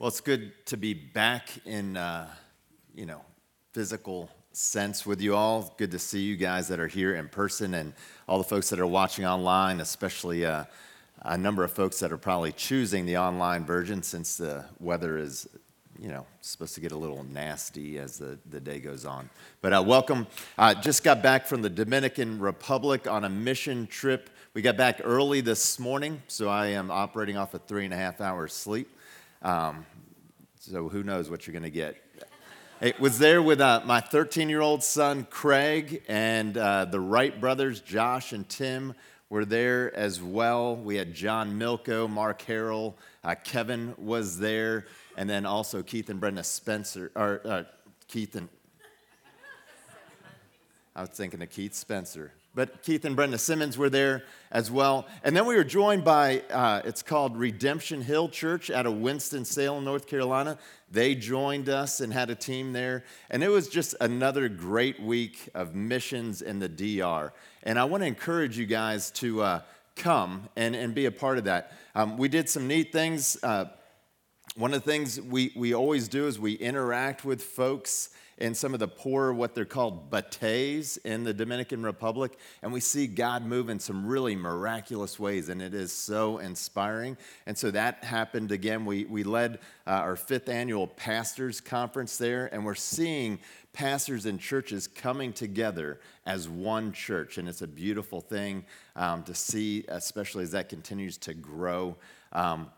Well, it's good to be back in, uh, you know, physical sense with you all. Good to see you guys that are here in person and all the folks that are watching online, especially uh, a number of folks that are probably choosing the online version since the weather is, you know, supposed to get a little nasty as the, the day goes on. But uh, welcome. Uh, just got back from the Dominican Republic on a mission trip. We got back early this morning, so I am operating off a three and a half hours sleep. Um, so who knows what you're going to get. It was there with uh, my 13 year old son, Craig, and uh, the Wright brothers, Josh and Tim, were there as well. We had John Milko, Mark Harrell, uh, Kevin was there, and then also Keith and Brenda Spencer, or uh, Keith and, I was thinking of Keith Spencer but Keith and Brenda Simmons were there as well. And then we were joined by, uh, it's called Redemption Hill Church out of Winston-Salem, North Carolina. They joined us and had a team there. And it was just another great week of missions in the DR. And I want to encourage you guys to uh, come and, and be a part of that. Um, we did some neat things. Uh, one of the things we, we always do is we interact with folks in some of the poorer, what they're called bateys in the Dominican Republic, and we see God move in some really miraculous ways, and it is so inspiring. And so that happened again. We, we led uh, our fifth annual pastors conference there, and we're seeing pastors and churches coming together as one church, and it's a beautiful thing um, to see, especially as that continues to grow. Um,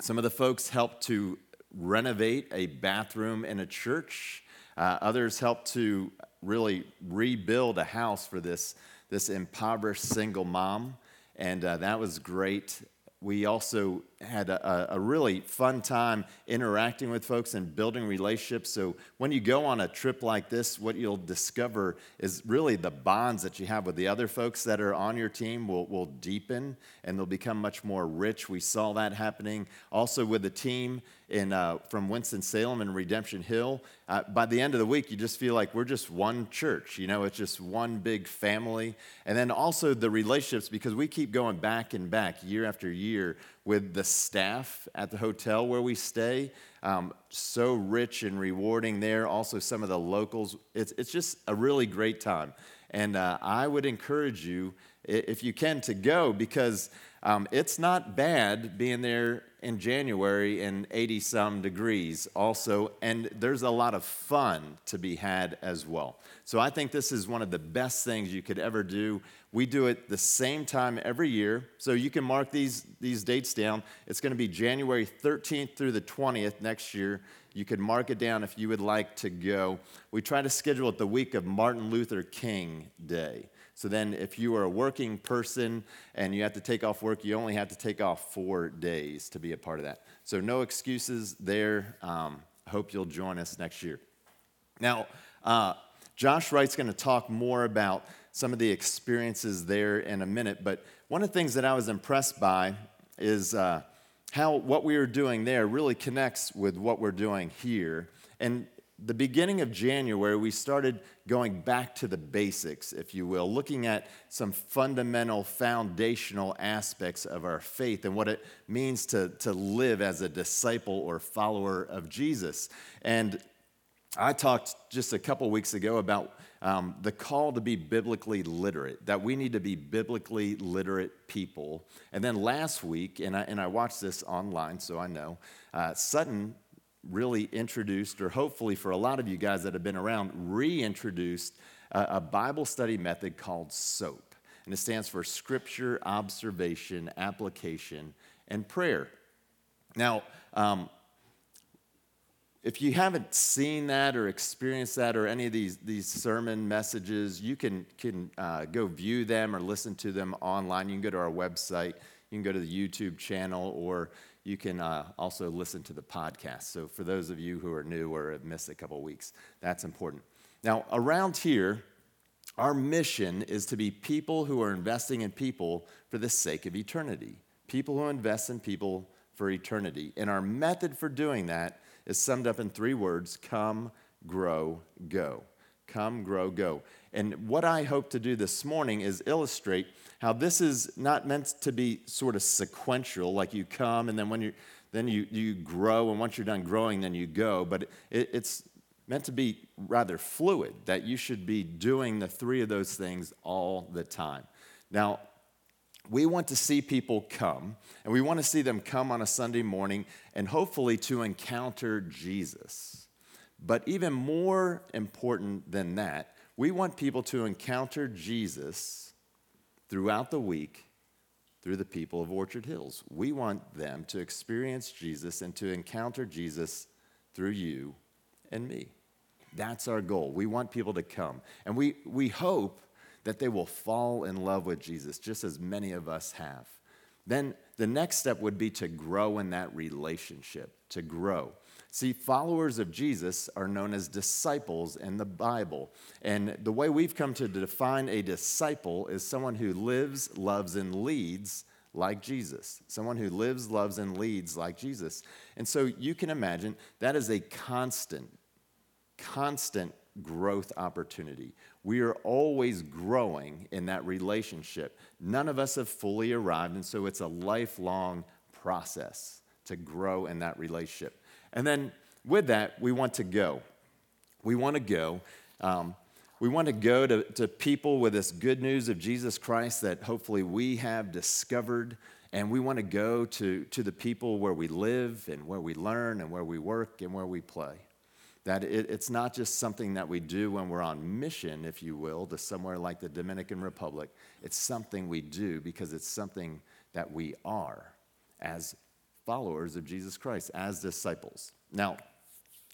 some of the folks helped to renovate a bathroom in a church. Uh, others helped to really rebuild a house for this, this impoverished single mom, and uh, that was great we also had a, a, really fun time interacting with folks and building relationships. So, when you go on a trip like this, what you'll discover is really the bonds that you have with the other folks that are on your team will, will deepen and they'll become much more rich. We saw that happening also with the team in, uh, from Winston-Salem and Redemption Hill. Uh, by the end of the week, you just feel like we're just one church. You know, it's just one big family. And then also the relationships, because we keep going back and back year after year with the staff at the hotel where we stay. Um, so rich and rewarding there. Also, some of the locals. It's, it's just a really great time. And uh, I would encourage you, if you can, to go because um, it's not bad being there in January in 80 some degrees also, and there's a lot of fun to be had as well. So I think this is one of the best things you could ever do. We do it the same time every year, so you can mark these, these dates down. It's going to be January 13th through the 20th next year. You could mark it down if you would like to go. We try to schedule it the week of Martin Luther King Day. So then, if you are a working person and you have to take off work, you only have to take off four days to be a part of that. So, no excuses there. Um, hope you'll join us next year. Now, uh, Josh Wright's going to talk more about some of the experiences there in a minute, but one of the things that I was impressed by is uh, how what we were doing there really connects with what we're doing here. And the beginning of January, we started going back to the basics, if you will, looking at some fundamental, foundational aspects of our faith and what it means to, to live as a disciple or follower of Jesus. And I talked just a couple weeks ago about um, the call to be biblically literate, that we need to be biblically literate people. And then last week, and I, and I watched this online, so I know, uh, Sutton really introduced, or hopefully for a lot of you guys that have been around, reintroduced a, a Bible study method called SOAP. And it stands for Scripture, Observation, Application, and Prayer. Now, um, if you haven't seen that or experienced that or any of these, these sermon messages, you can, can uh, go view them or listen to them online. You can go to our website, you can go to the YouTube channel, or you can uh, also listen to the podcast. So, for those of you who are new or have missed a couple weeks, that's important. Now, around here, our mission is to be people who are investing in people for the sake of eternity. People who invest in people for eternity. And our method for doing that is summed up in three words come, grow, go. Come, grow, go. And what I hope to do this morning is illustrate how this is not meant to be sort of sequential, like you come and then when you then you, you grow, and once you're done growing, then you go. But it, it's meant to be rather fluid, that you should be doing the three of those things all the time. Now, we want to see people come, and we want to see them come on a Sunday morning and hopefully to encounter Jesus. But even more important than that, we want people to encounter Jesus throughout the week through the people of Orchard Hills. We want them to experience Jesus and to encounter Jesus through you and me. That's our goal. We want people to come. And we, we hope that they will fall in love with Jesus, just as many of us have. Then the next step would be to grow in that relationship, to grow. See, followers of Jesus are known as disciples in the Bible. And the way we've come to define a disciple is someone who lives, loves, and leads like Jesus. Someone who lives, loves, and leads like Jesus. And so you can imagine that is a constant, constant growth opportunity. We are always growing in that relationship. None of us have fully arrived, and so it's a lifelong process to grow in that relationship. And then with that, we want to go. We want to go. Um, we want to go to, to people with this good news of Jesus Christ that hopefully we have discovered. And we want to go to, to the people where we live and where we learn and where we work and where we play. That it, it's not just something that we do when we're on mission, if you will, to somewhere like the Dominican Republic. It's something we do because it's something that we are as followers of Jesus Christ, as disciples. Now,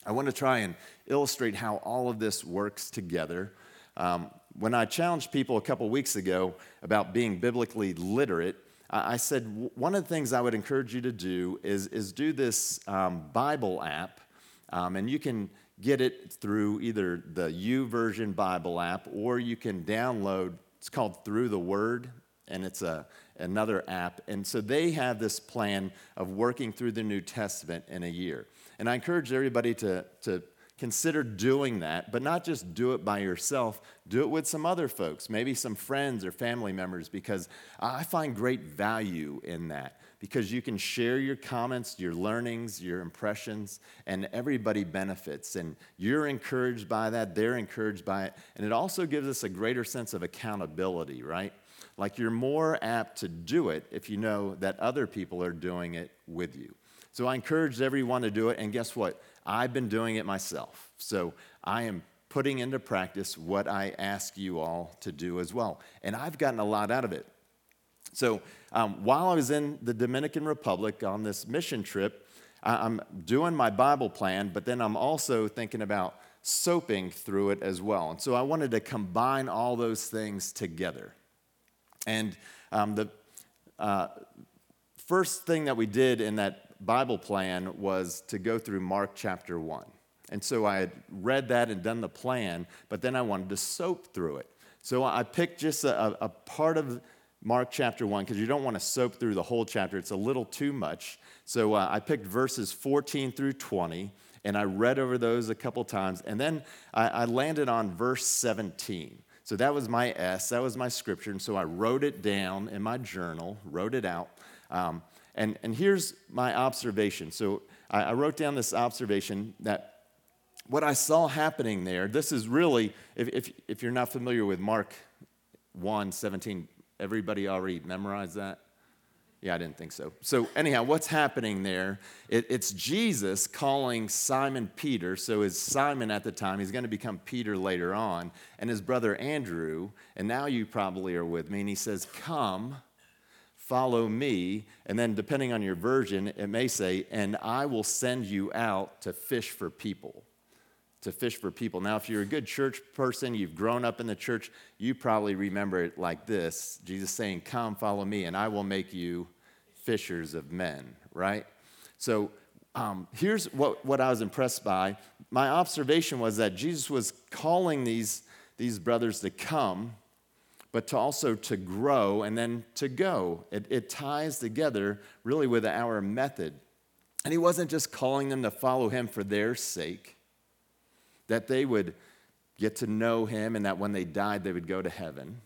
I want to try and illustrate how all of this works together. Um, when I challenged people a couple weeks ago about being biblically literate, I said one of the things I would encourage you to do is, is do this um, Bible app um, and you can get it through either the YouVersion Bible app or you can download, it's called Through the Word, and it's a, another app. And so they have this plan of working through the New Testament in a year. And I encourage everybody to, to consider doing that, but not just do it by yourself, do it with some other folks, maybe some friends or family members, because I find great value in that because you can share your comments, your learnings, your impressions, and everybody benefits. And you're encouraged by that, they're encouraged by it. And it also gives us a greater sense of accountability, right? Like you're more apt to do it if you know that other people are doing it with you. So I encourage everyone to do it. And guess what? I've been doing it myself. So I am putting into practice what I ask you all to do as well. And I've gotten a lot out of it. So um, while I was in the Dominican Republic on this mission trip, I'm doing my Bible plan, but then I'm also thinking about soaping through it as well. And so I wanted to combine all those things together. And um, the uh, first thing that we did in that Bible plan was to go through Mark chapter 1. And so I had read that and done the plan, but then I wanted to soap through it. So I picked just a, a part of Mark chapter 1, because you don't want to soak through the whole chapter, it's a little too much. So uh, I picked verses 14 through 20, and I read over those a couple times, and then I, I landed on verse 17. So that was my S, that was my scripture, and so I wrote it down in my journal, wrote it out. Um, and, and here's my observation. So I, I wrote down this observation that what I saw happening there, this is really, if, if, if you're not familiar with Mark 1 17, Everybody already memorized that? Yeah, I didn't think so. So, anyhow, what's happening there? It, it's Jesus calling Simon Peter. So, is Simon at the time, he's going to become Peter later on, and his brother Andrew. And now you probably are with me. And he says, Come, follow me. And then, depending on your version, it may say, And I will send you out to fish for people to fish for people. Now, if you're a good church person, you've grown up in the church, you probably remember it like this Jesus saying, Come, follow me, and I will make you fishers of men, right? So um, here's what, what I was impressed by. My observation was that Jesus was calling these, these brothers to come, but to also to grow and then to go. It, it ties together really with our method. And he wasn't just calling them to follow him for their sake that they would get to know him and that when they died, they would go to heaven.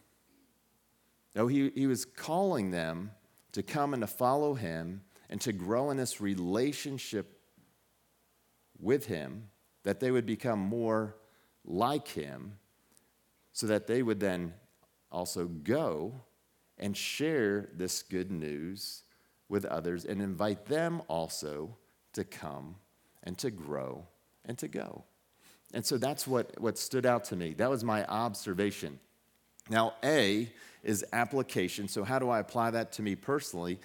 No, he, he was calling them to come and to follow him and to grow in this relationship with him, that they would become more like him, so that they would then also go and share this good news with others and invite them also to come and to grow and to go. And so that's what, what stood out to me. That was my observation. Now, A is application. So, how do I apply that to me personally?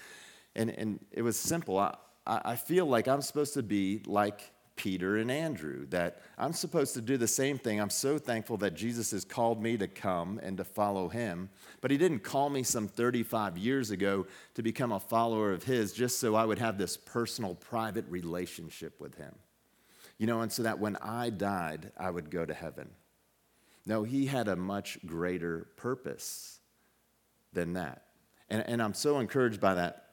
And, and it was simple. I, I feel like I'm supposed to be like Peter and Andrew, that I'm supposed to do the same thing. I'm so thankful that Jesus has called me to come and to follow him. But he didn't call me some 35 years ago to become a follower of his just so I would have this personal, private relationship with him. You know, and so that when I died, I would go to heaven. No, he had a much greater purpose than that. And, and I'm so encouraged by that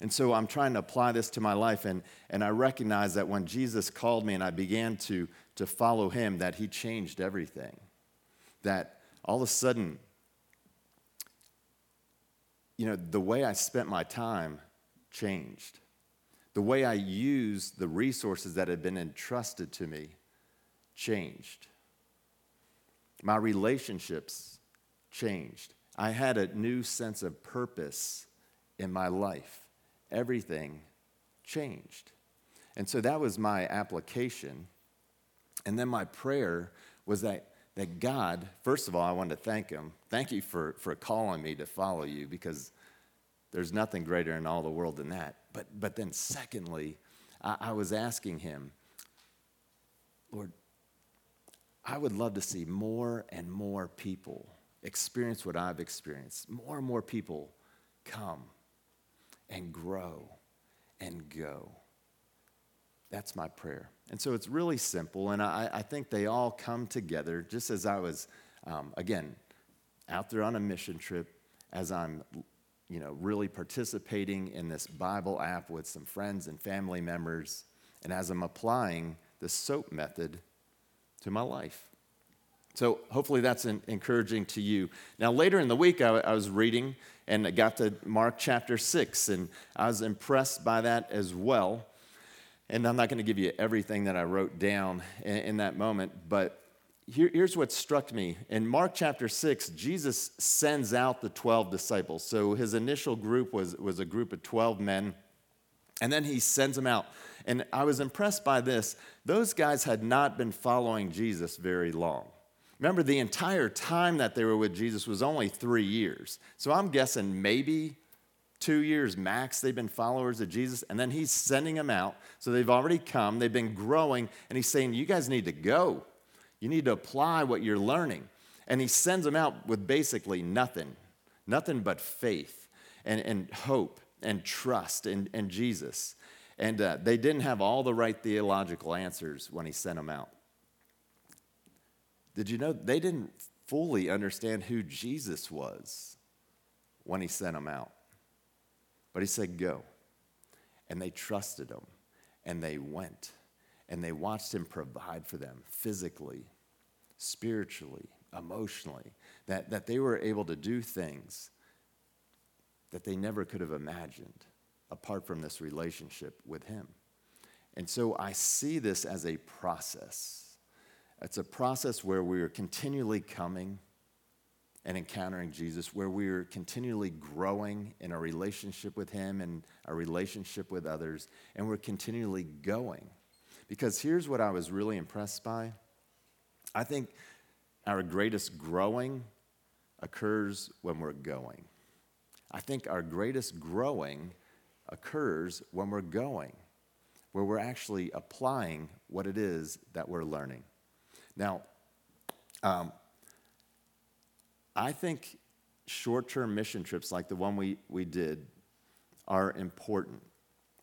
and so I'm trying to apply this to my life. And, and I recognize that when Jesus called me and I began to, to follow him, that he changed everything. That all of a sudden, you know, the way I spent my time changed. The way I used the resources that had been entrusted to me changed. My relationships changed. I had a new sense of purpose in my life everything changed. And so that was my application. And then my prayer was that, that God, first of all, I wanted to thank Him. Thank you for, for calling me to follow you because there's nothing greater in all the world than that. But, but then, secondly, I, I was asking Him, Lord, I would love to see more and more people experience what I've experienced, more and more people come and grow and go. That's my prayer. And so it's really simple, and I, I think they all come together just as I was, um, again, out there on a mission trip, as I'm, you know, really participating in this Bible app with some friends and family members, and as I'm applying the SOAP method to my life. So hopefully that's encouraging to you. Now, later in the week, I, I was reading and I got to Mark chapter 6, and I was impressed by that as well. And I'm not going to give you everything that I wrote down in, in that moment, but here, here's what struck me. In Mark chapter 6, Jesus sends out the 12 disciples. So his initial group was, was a group of 12 men, and then he sends them out. And I was impressed by this. Those guys had not been following Jesus very long. Remember, the entire time that they were with Jesus was only three years. So I'm guessing maybe two years max they've been followers of Jesus. And then he's sending them out. So they've already come, they've been growing. And he's saying, You guys need to go. You need to apply what you're learning. And he sends them out with basically nothing, nothing but faith and, and hope and trust in, in Jesus. And uh, they didn't have all the right theological answers when he sent them out. Did you know they didn't fully understand who Jesus was when he sent them out? But he said, Go. And they trusted him and they went and they watched him provide for them physically, spiritually, emotionally, that, that they were able to do things that they never could have imagined apart from this relationship with him. And so I see this as a process it's a process where we are continually coming and encountering Jesus, where we are continually growing in our relationship with Him and our relationship with others, and we're continually going. Because here's what I was really impressed by I think our greatest growing occurs when we're going. I think our greatest growing occurs when we're going, where we're actually applying what it is that we're learning. Now, um, I think short term mission trips like the one we, we did are important.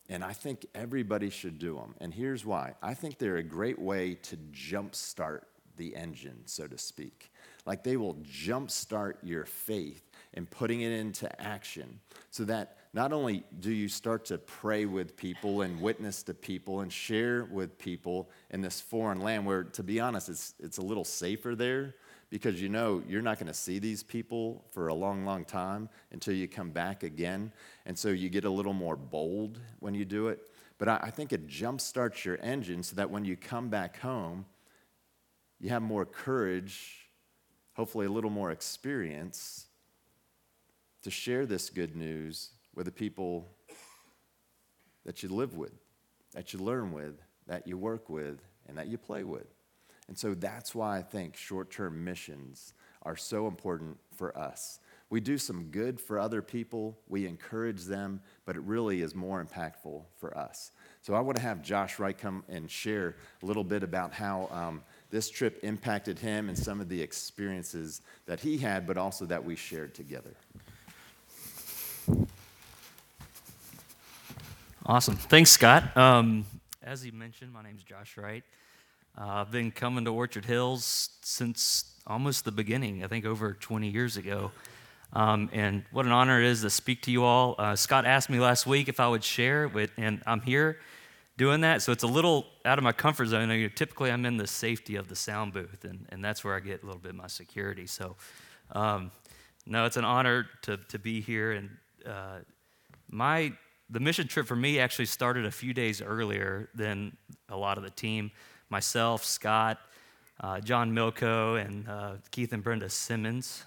And I think everybody should do them. And here's why I think they're a great way to jumpstart the engine, so to speak. Like they will jumpstart your faith in putting it into action so that not only do you start to pray with people and witness to people and share with people in this foreign land where, to be honest, it's, it's a little safer there because you know you're not going to see these people for a long, long time until you come back again. And so you get a little more bold when you do it. But I, I think it jumpstarts your engine so that when you come back home, you have more courage, hopefully a little more experience to share this good news with the people that you live with, that you learn with, that you work with, and that you play with. And so that's why I think short term missions are so important for us. We do some good for other people, we encourage them, but it really is more impactful for us. So I want to have Josh Wright come and share a little bit about how um, this trip impacted him and some of the experiences that he had, but also that we shared together. Awesome. Thanks, Scott. Um, as he mentioned, my name is Josh Wright. Uh, I've been coming to Orchard Hills since almost the beginning, I think over 20 years ago. Um, and what an honor it is to speak to you all. Uh, Scott asked me last week if I would share, with, and I'm here doing that. So it's a little out of my comfort zone. You know, typically, I'm in the safety of the sound booth, and, and that's where I get a little bit of my security. So, um, no, it's an honor to, to be here. And uh, my the mission trip for me actually started a few days earlier than a lot of the team. Myself, Scott, uh, John Milko, and uh, Keith and Brenda Simmons.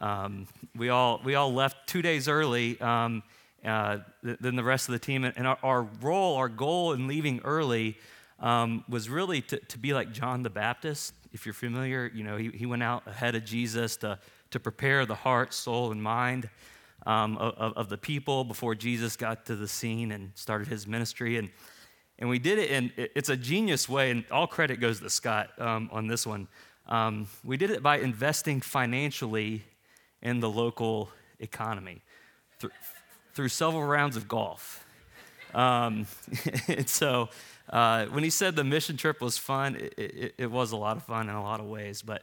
Um, we, all, we all left two days early um, uh, than the rest of the team. And our, our role, our goal in leaving early um, was really to, to be like John the Baptist. If you're familiar, you know, he, he went out ahead of Jesus to, to prepare the heart, soul, and mind um, of, of, the people before Jesus got to the scene and started his ministry. And, and we did it in it's a genius way, and all credit goes to Scott um, on this one. Um, we did it by investing financially in the local economy through, through several rounds of golf. Um, and so uh, when he said the mission trip was fun, it, it, it, was a lot of fun in a lot of ways, but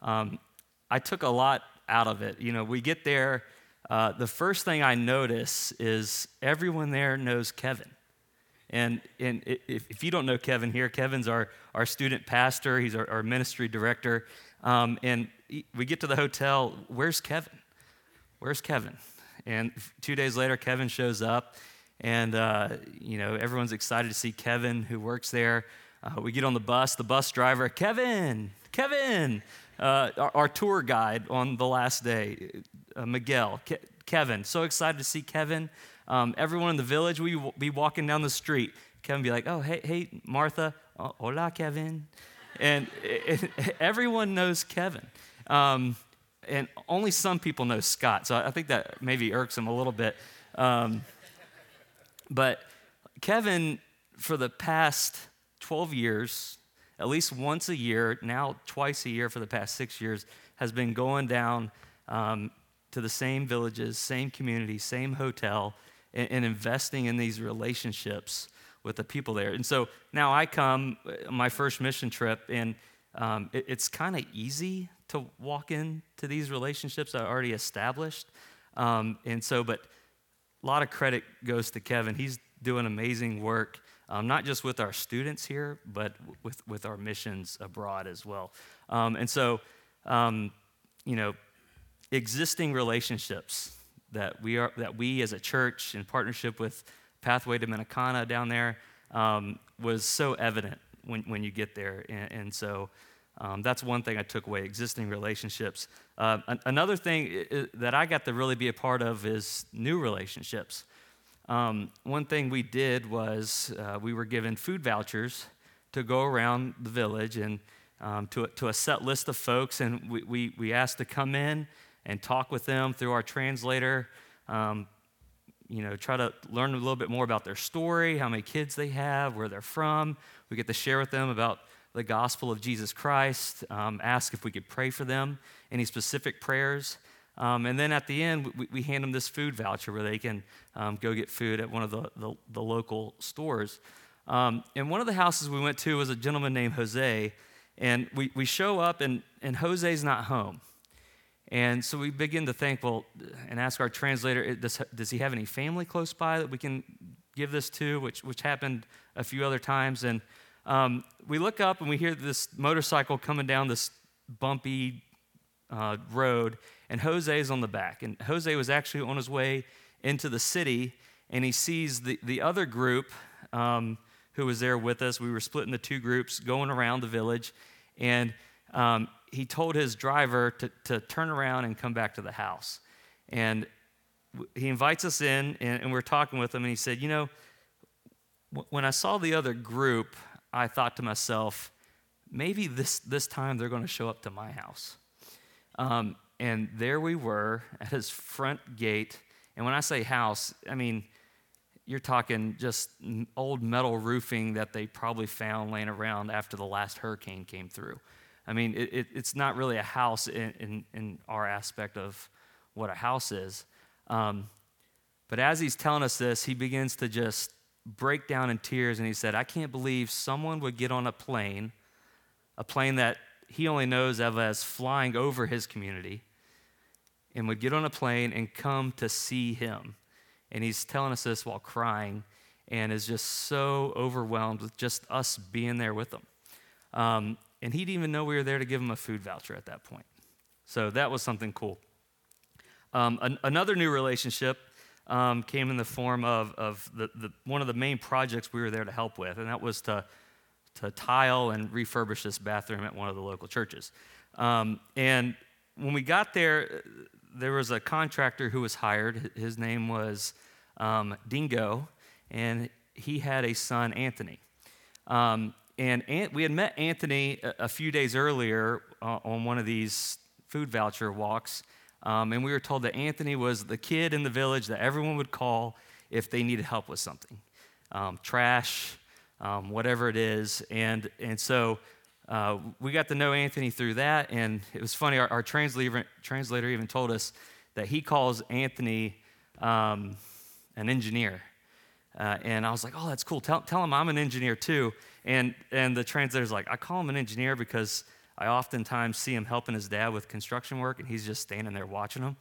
um, I took a lot out of it. You know, we get there uh, the first thing I notice is everyone there knows Kevin. And, and if, if you don't know Kevin here, Kevin's our, our student pastor, he's our, our ministry director. Um, and we get to the hotel, where's Kevin? Where's Kevin? And two days later, Kevin shows up, and uh, you know everyone's excited to see Kevin, who works there. Uh, we get on the bus, the bus driver, Kevin, Kevin, uh, our, our, tour guide on the last day, uh, Miguel, Ke- Kevin. So excited to see Kevin. Um, everyone in the village, we be walking down the street. Kevin be like, "Oh, hey, hey, Martha, oh, hola, Kevin," and everyone knows Kevin. Um, and only some people know Scott, so I think that maybe irks him a little bit. Um, but Kevin, for the past 12 years, at least once a year, now twice a year for the past six years, has been going down um, to the same villages, same community, same hotel, and, and, investing in these relationships with the people there. And so now I come, uh, my first mission trip, and um, it, it's kind of easy to walk into these relationships are already established. Um, and so, but a lot of credit goes to Kevin. He's doing amazing work um, not just with our students here, but with, with our missions abroad as well. Um, and so, um, you know, existing relationships that we are that we as a church in partnership with Pathway Dominicana down there um, was so evident when, when you get there. And, and so um, that's one thing I took away existing relationships. Uh, another thing that I got to really be a part of is new relationships. Um, one thing we did was uh, we were given food vouchers to go around the village and um, to, to a set list of folks, and we, we, we asked to come in and talk with them through our translator. Um, you know, try to learn a little bit more about their story, how many kids they have, where they're from. We get to share with them about the gospel of Jesus Christ, um, ask if we could pray for them, any specific prayers. Um, and then at the end, we, we, hand them this food voucher where they can um, go get food at one of the, the, the local stores. Um, and one of the houses we went to was a gentleman named Jose. And we, we show up, and, and Jose's not home. And so we begin to think, well, and ask our translator, does, does he have any family close by that we can give this to, which, which happened a few other times. And um, we look up and we hear this motorcycle coming down this bumpy uh, road, and Jose is on the back. And Jose was actually on his way into the city, and he sees the, the other group um, who was there with us. We were split into two groups going around the village, and um, he told his driver to, to turn around and come back to the house. And he invites us in, and, and we're talking with him, and he said, You know, when I saw the other group, I thought to myself, maybe this, this time they're going to show up to my house. Um, and there we were at his front gate. And when I say house, I mean, you're talking just old metal roofing that they probably found laying around after the last hurricane came through. I mean, it, it, it's not really a house in, in, in, our aspect of what a house is. Um, but as he's telling us this, he begins to just break down in tears and he said, I can't believe someone would get on a plane, a plane that he only knows of as flying over his community, and would get on a plane and come to see him. And he's telling us this while crying and is just so overwhelmed with just us being there with him. Um, and he didn't even know we were there to give him a food voucher at that point. So that was something cool. Um, an, another new relationship um, came in the form of, of the, the, one of the main projects we were there to help with, and that was to, to tile and refurbish this bathroom at one of the local churches. Um, and when we got there, there was a contractor who was hired. His name was um, Domingo, and he had a son, Anthony. Um, and we had met Anthony a few days earlier uh, on one of these food voucher walks. Um, and we were told that Anthony was the kid in the village that everyone would call if they needed help with something um, trash, um, whatever it is. And, and so uh, we got to know Anthony through that. And it was funny, our, our translator, translator even told us that he calls Anthony um, an engineer. Uh, and I was like, oh, that's cool. Tell, tell him I'm an engineer too. And, and the translator's like, I call him an engineer because I oftentimes see him helping his dad with construction work, and he's just standing there watching him.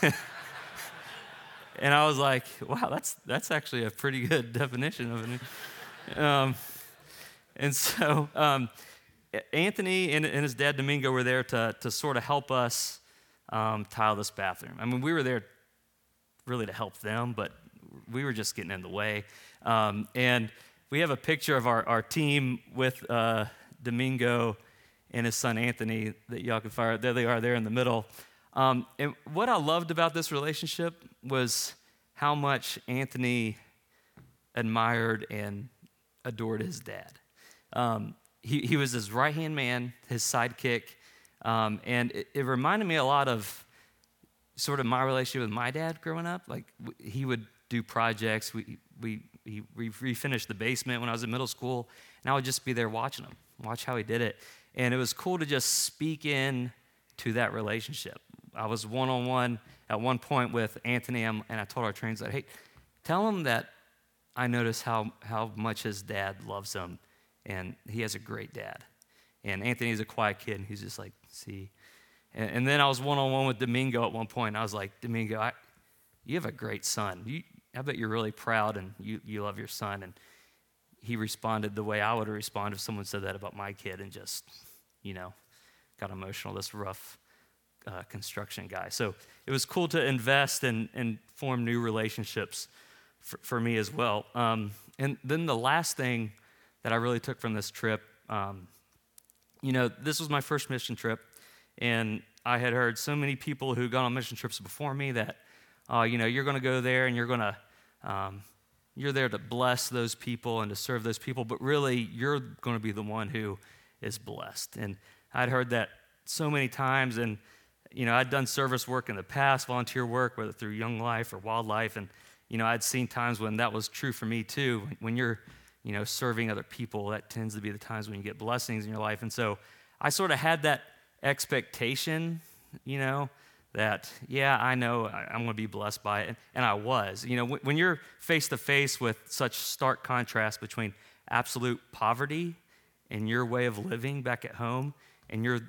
and I was like, wow, that's, that's actually a pretty good definition of it. Um, and so um, Anthony and, and, his dad Domingo were there to, to sort of help us um, tile this bathroom. I mean, we were there really to help them, but we were just getting in the way. Um, and we have a picture of our, our team with uh, Domingo and his son Anthony that y'all can fire. There they are, there in the middle. Um, and what I loved about this relationship was how much Anthony admired and adored his dad. Um, he, he was his right hand man, his sidekick, um, and it, it, reminded me a lot of sort of my relationship with my dad growing up. Like he would do projects. We, we, he refinished the basement when I was in middle school, and I would just be there watching him, watch how he did it. And it was cool to just speak in to that relationship. I was one on one at one point with Anthony, um, and I told our translator, hey, tell him that I notice how, how much his dad loves him, and he has a great dad. And Anthony's a quiet kid, and he's just like, see. And, and then I was one on one with Domingo at one point, and I was like, Domingo, I, you have a great son. You, I bet you're really proud and you, you love your son. And he responded the way I would respond if someone said that about my kid and just, you know, got emotional, this rough uh, construction guy. So it was cool to invest and, and form new relationships for, for me as well. Um, and then the last thing that I really took from this trip, um, you know, this was my first mission trip, and I had heard so many people who gone on mission trips before me that, uh, you know, you're going to go there and you're going to um, you're there to bless those people and to serve those people, but really you're going to be the one who is blessed. And I'd heard that so many times, and you know, I'd done service work in the past, volunteer work, whether through Young Life or WyldLife, and you know, I'd seen times when that was true for me too. When you're, you know, serving other people, that tends to be the times when you get blessings in your life. And so I sort of had that expectation, you know, that, yeah, I know I'm going to be blessed by it. And I was. You know, when you're face to face with such stark contrast between absolute poverty and your way of living back at home, and you're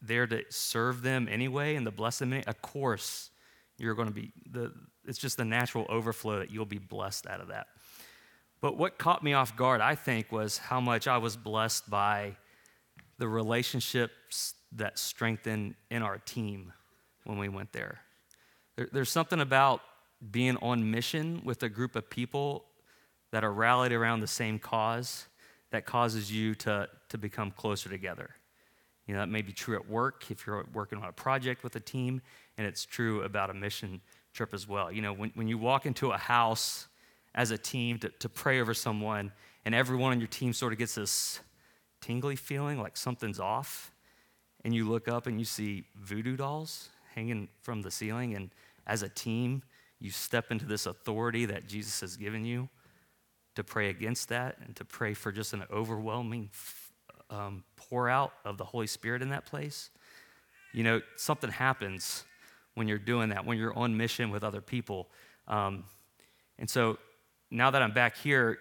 there to serve them anyway and to bless them, of course, you're going to be, the, it's just the natural overflow that you'll be blessed out of that. But what caught me off guard, I think, was how much I was blessed by the relationships that strengthened in our team when we went there. there. There's something about being on mission with a group of people that are rallied around the same cause that causes you to, to become closer together. You know, that may be true at work if you're working on a project with a team, and it's true about a mission trip as well. You know, when, when you walk into a house as a team to, to pray over someone, and everyone on your team sort of gets this tingly feeling like something's off, and you look up and you see voodoo dolls hanging from the ceiling, and as a team, you step into this authority that Jesus has given you to pray against that and to pray for just an overwhelming um, pour out of the Holy Spirit in that place. You know, something happens when you're doing that, when you're on mission with other people. Um, and so now that I'm back here,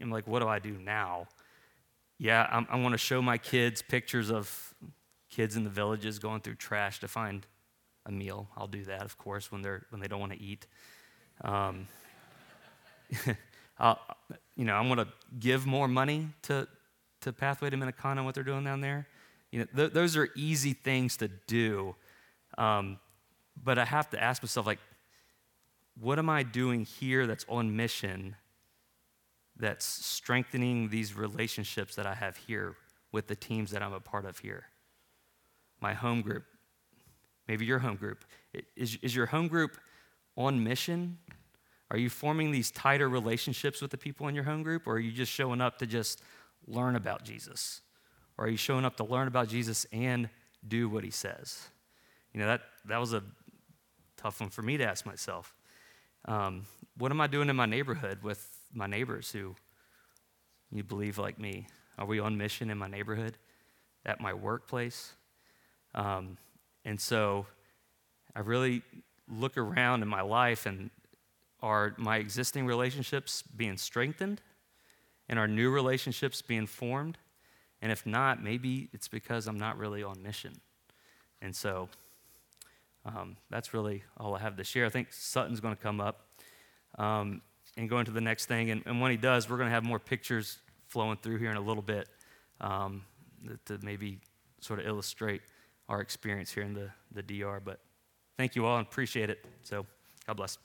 I'm like, what do I do now? Yeah, I'm, i want to show my kids pictures of kids in the villages going through trash to find a meal. I'll do that, of course, when they're when they don't want to eat. Um, you know, I'm going to give more money to to Pathway Dominicana and what they're doing down there. You know, th- those are easy things to do, um, but I have to ask myself, like, what am I doing here that's on mission? That's strengthening these relationships that I have here with the teams that I'm a part of here. My home group, maybe your home group. Is, is your home group on mission? Are you forming these tighter relationships with the people in your home group, or are you just showing up to just learn about Jesus? Or are you showing up to learn about Jesus and do what he says? You know, that, that was a tough one for me to ask myself. Um, what am I doing in my neighborhood with my neighbors who you believe like me? Are we on mission in my neighborhood, at my workplace? Um, and so I really look around in my life and are my existing relationships being strengthened? And are new relationships being formed? And if not, maybe it's because I'm not really on mission. And so um, that's really all I have to share. I think Sutton's going to come up um, and go into the next thing. And, and, when he does, we're going to have more pictures flowing through here in a little bit um, to maybe sort of illustrate our experience here in the, the DR. But thank you all and appreciate it. So, God bless.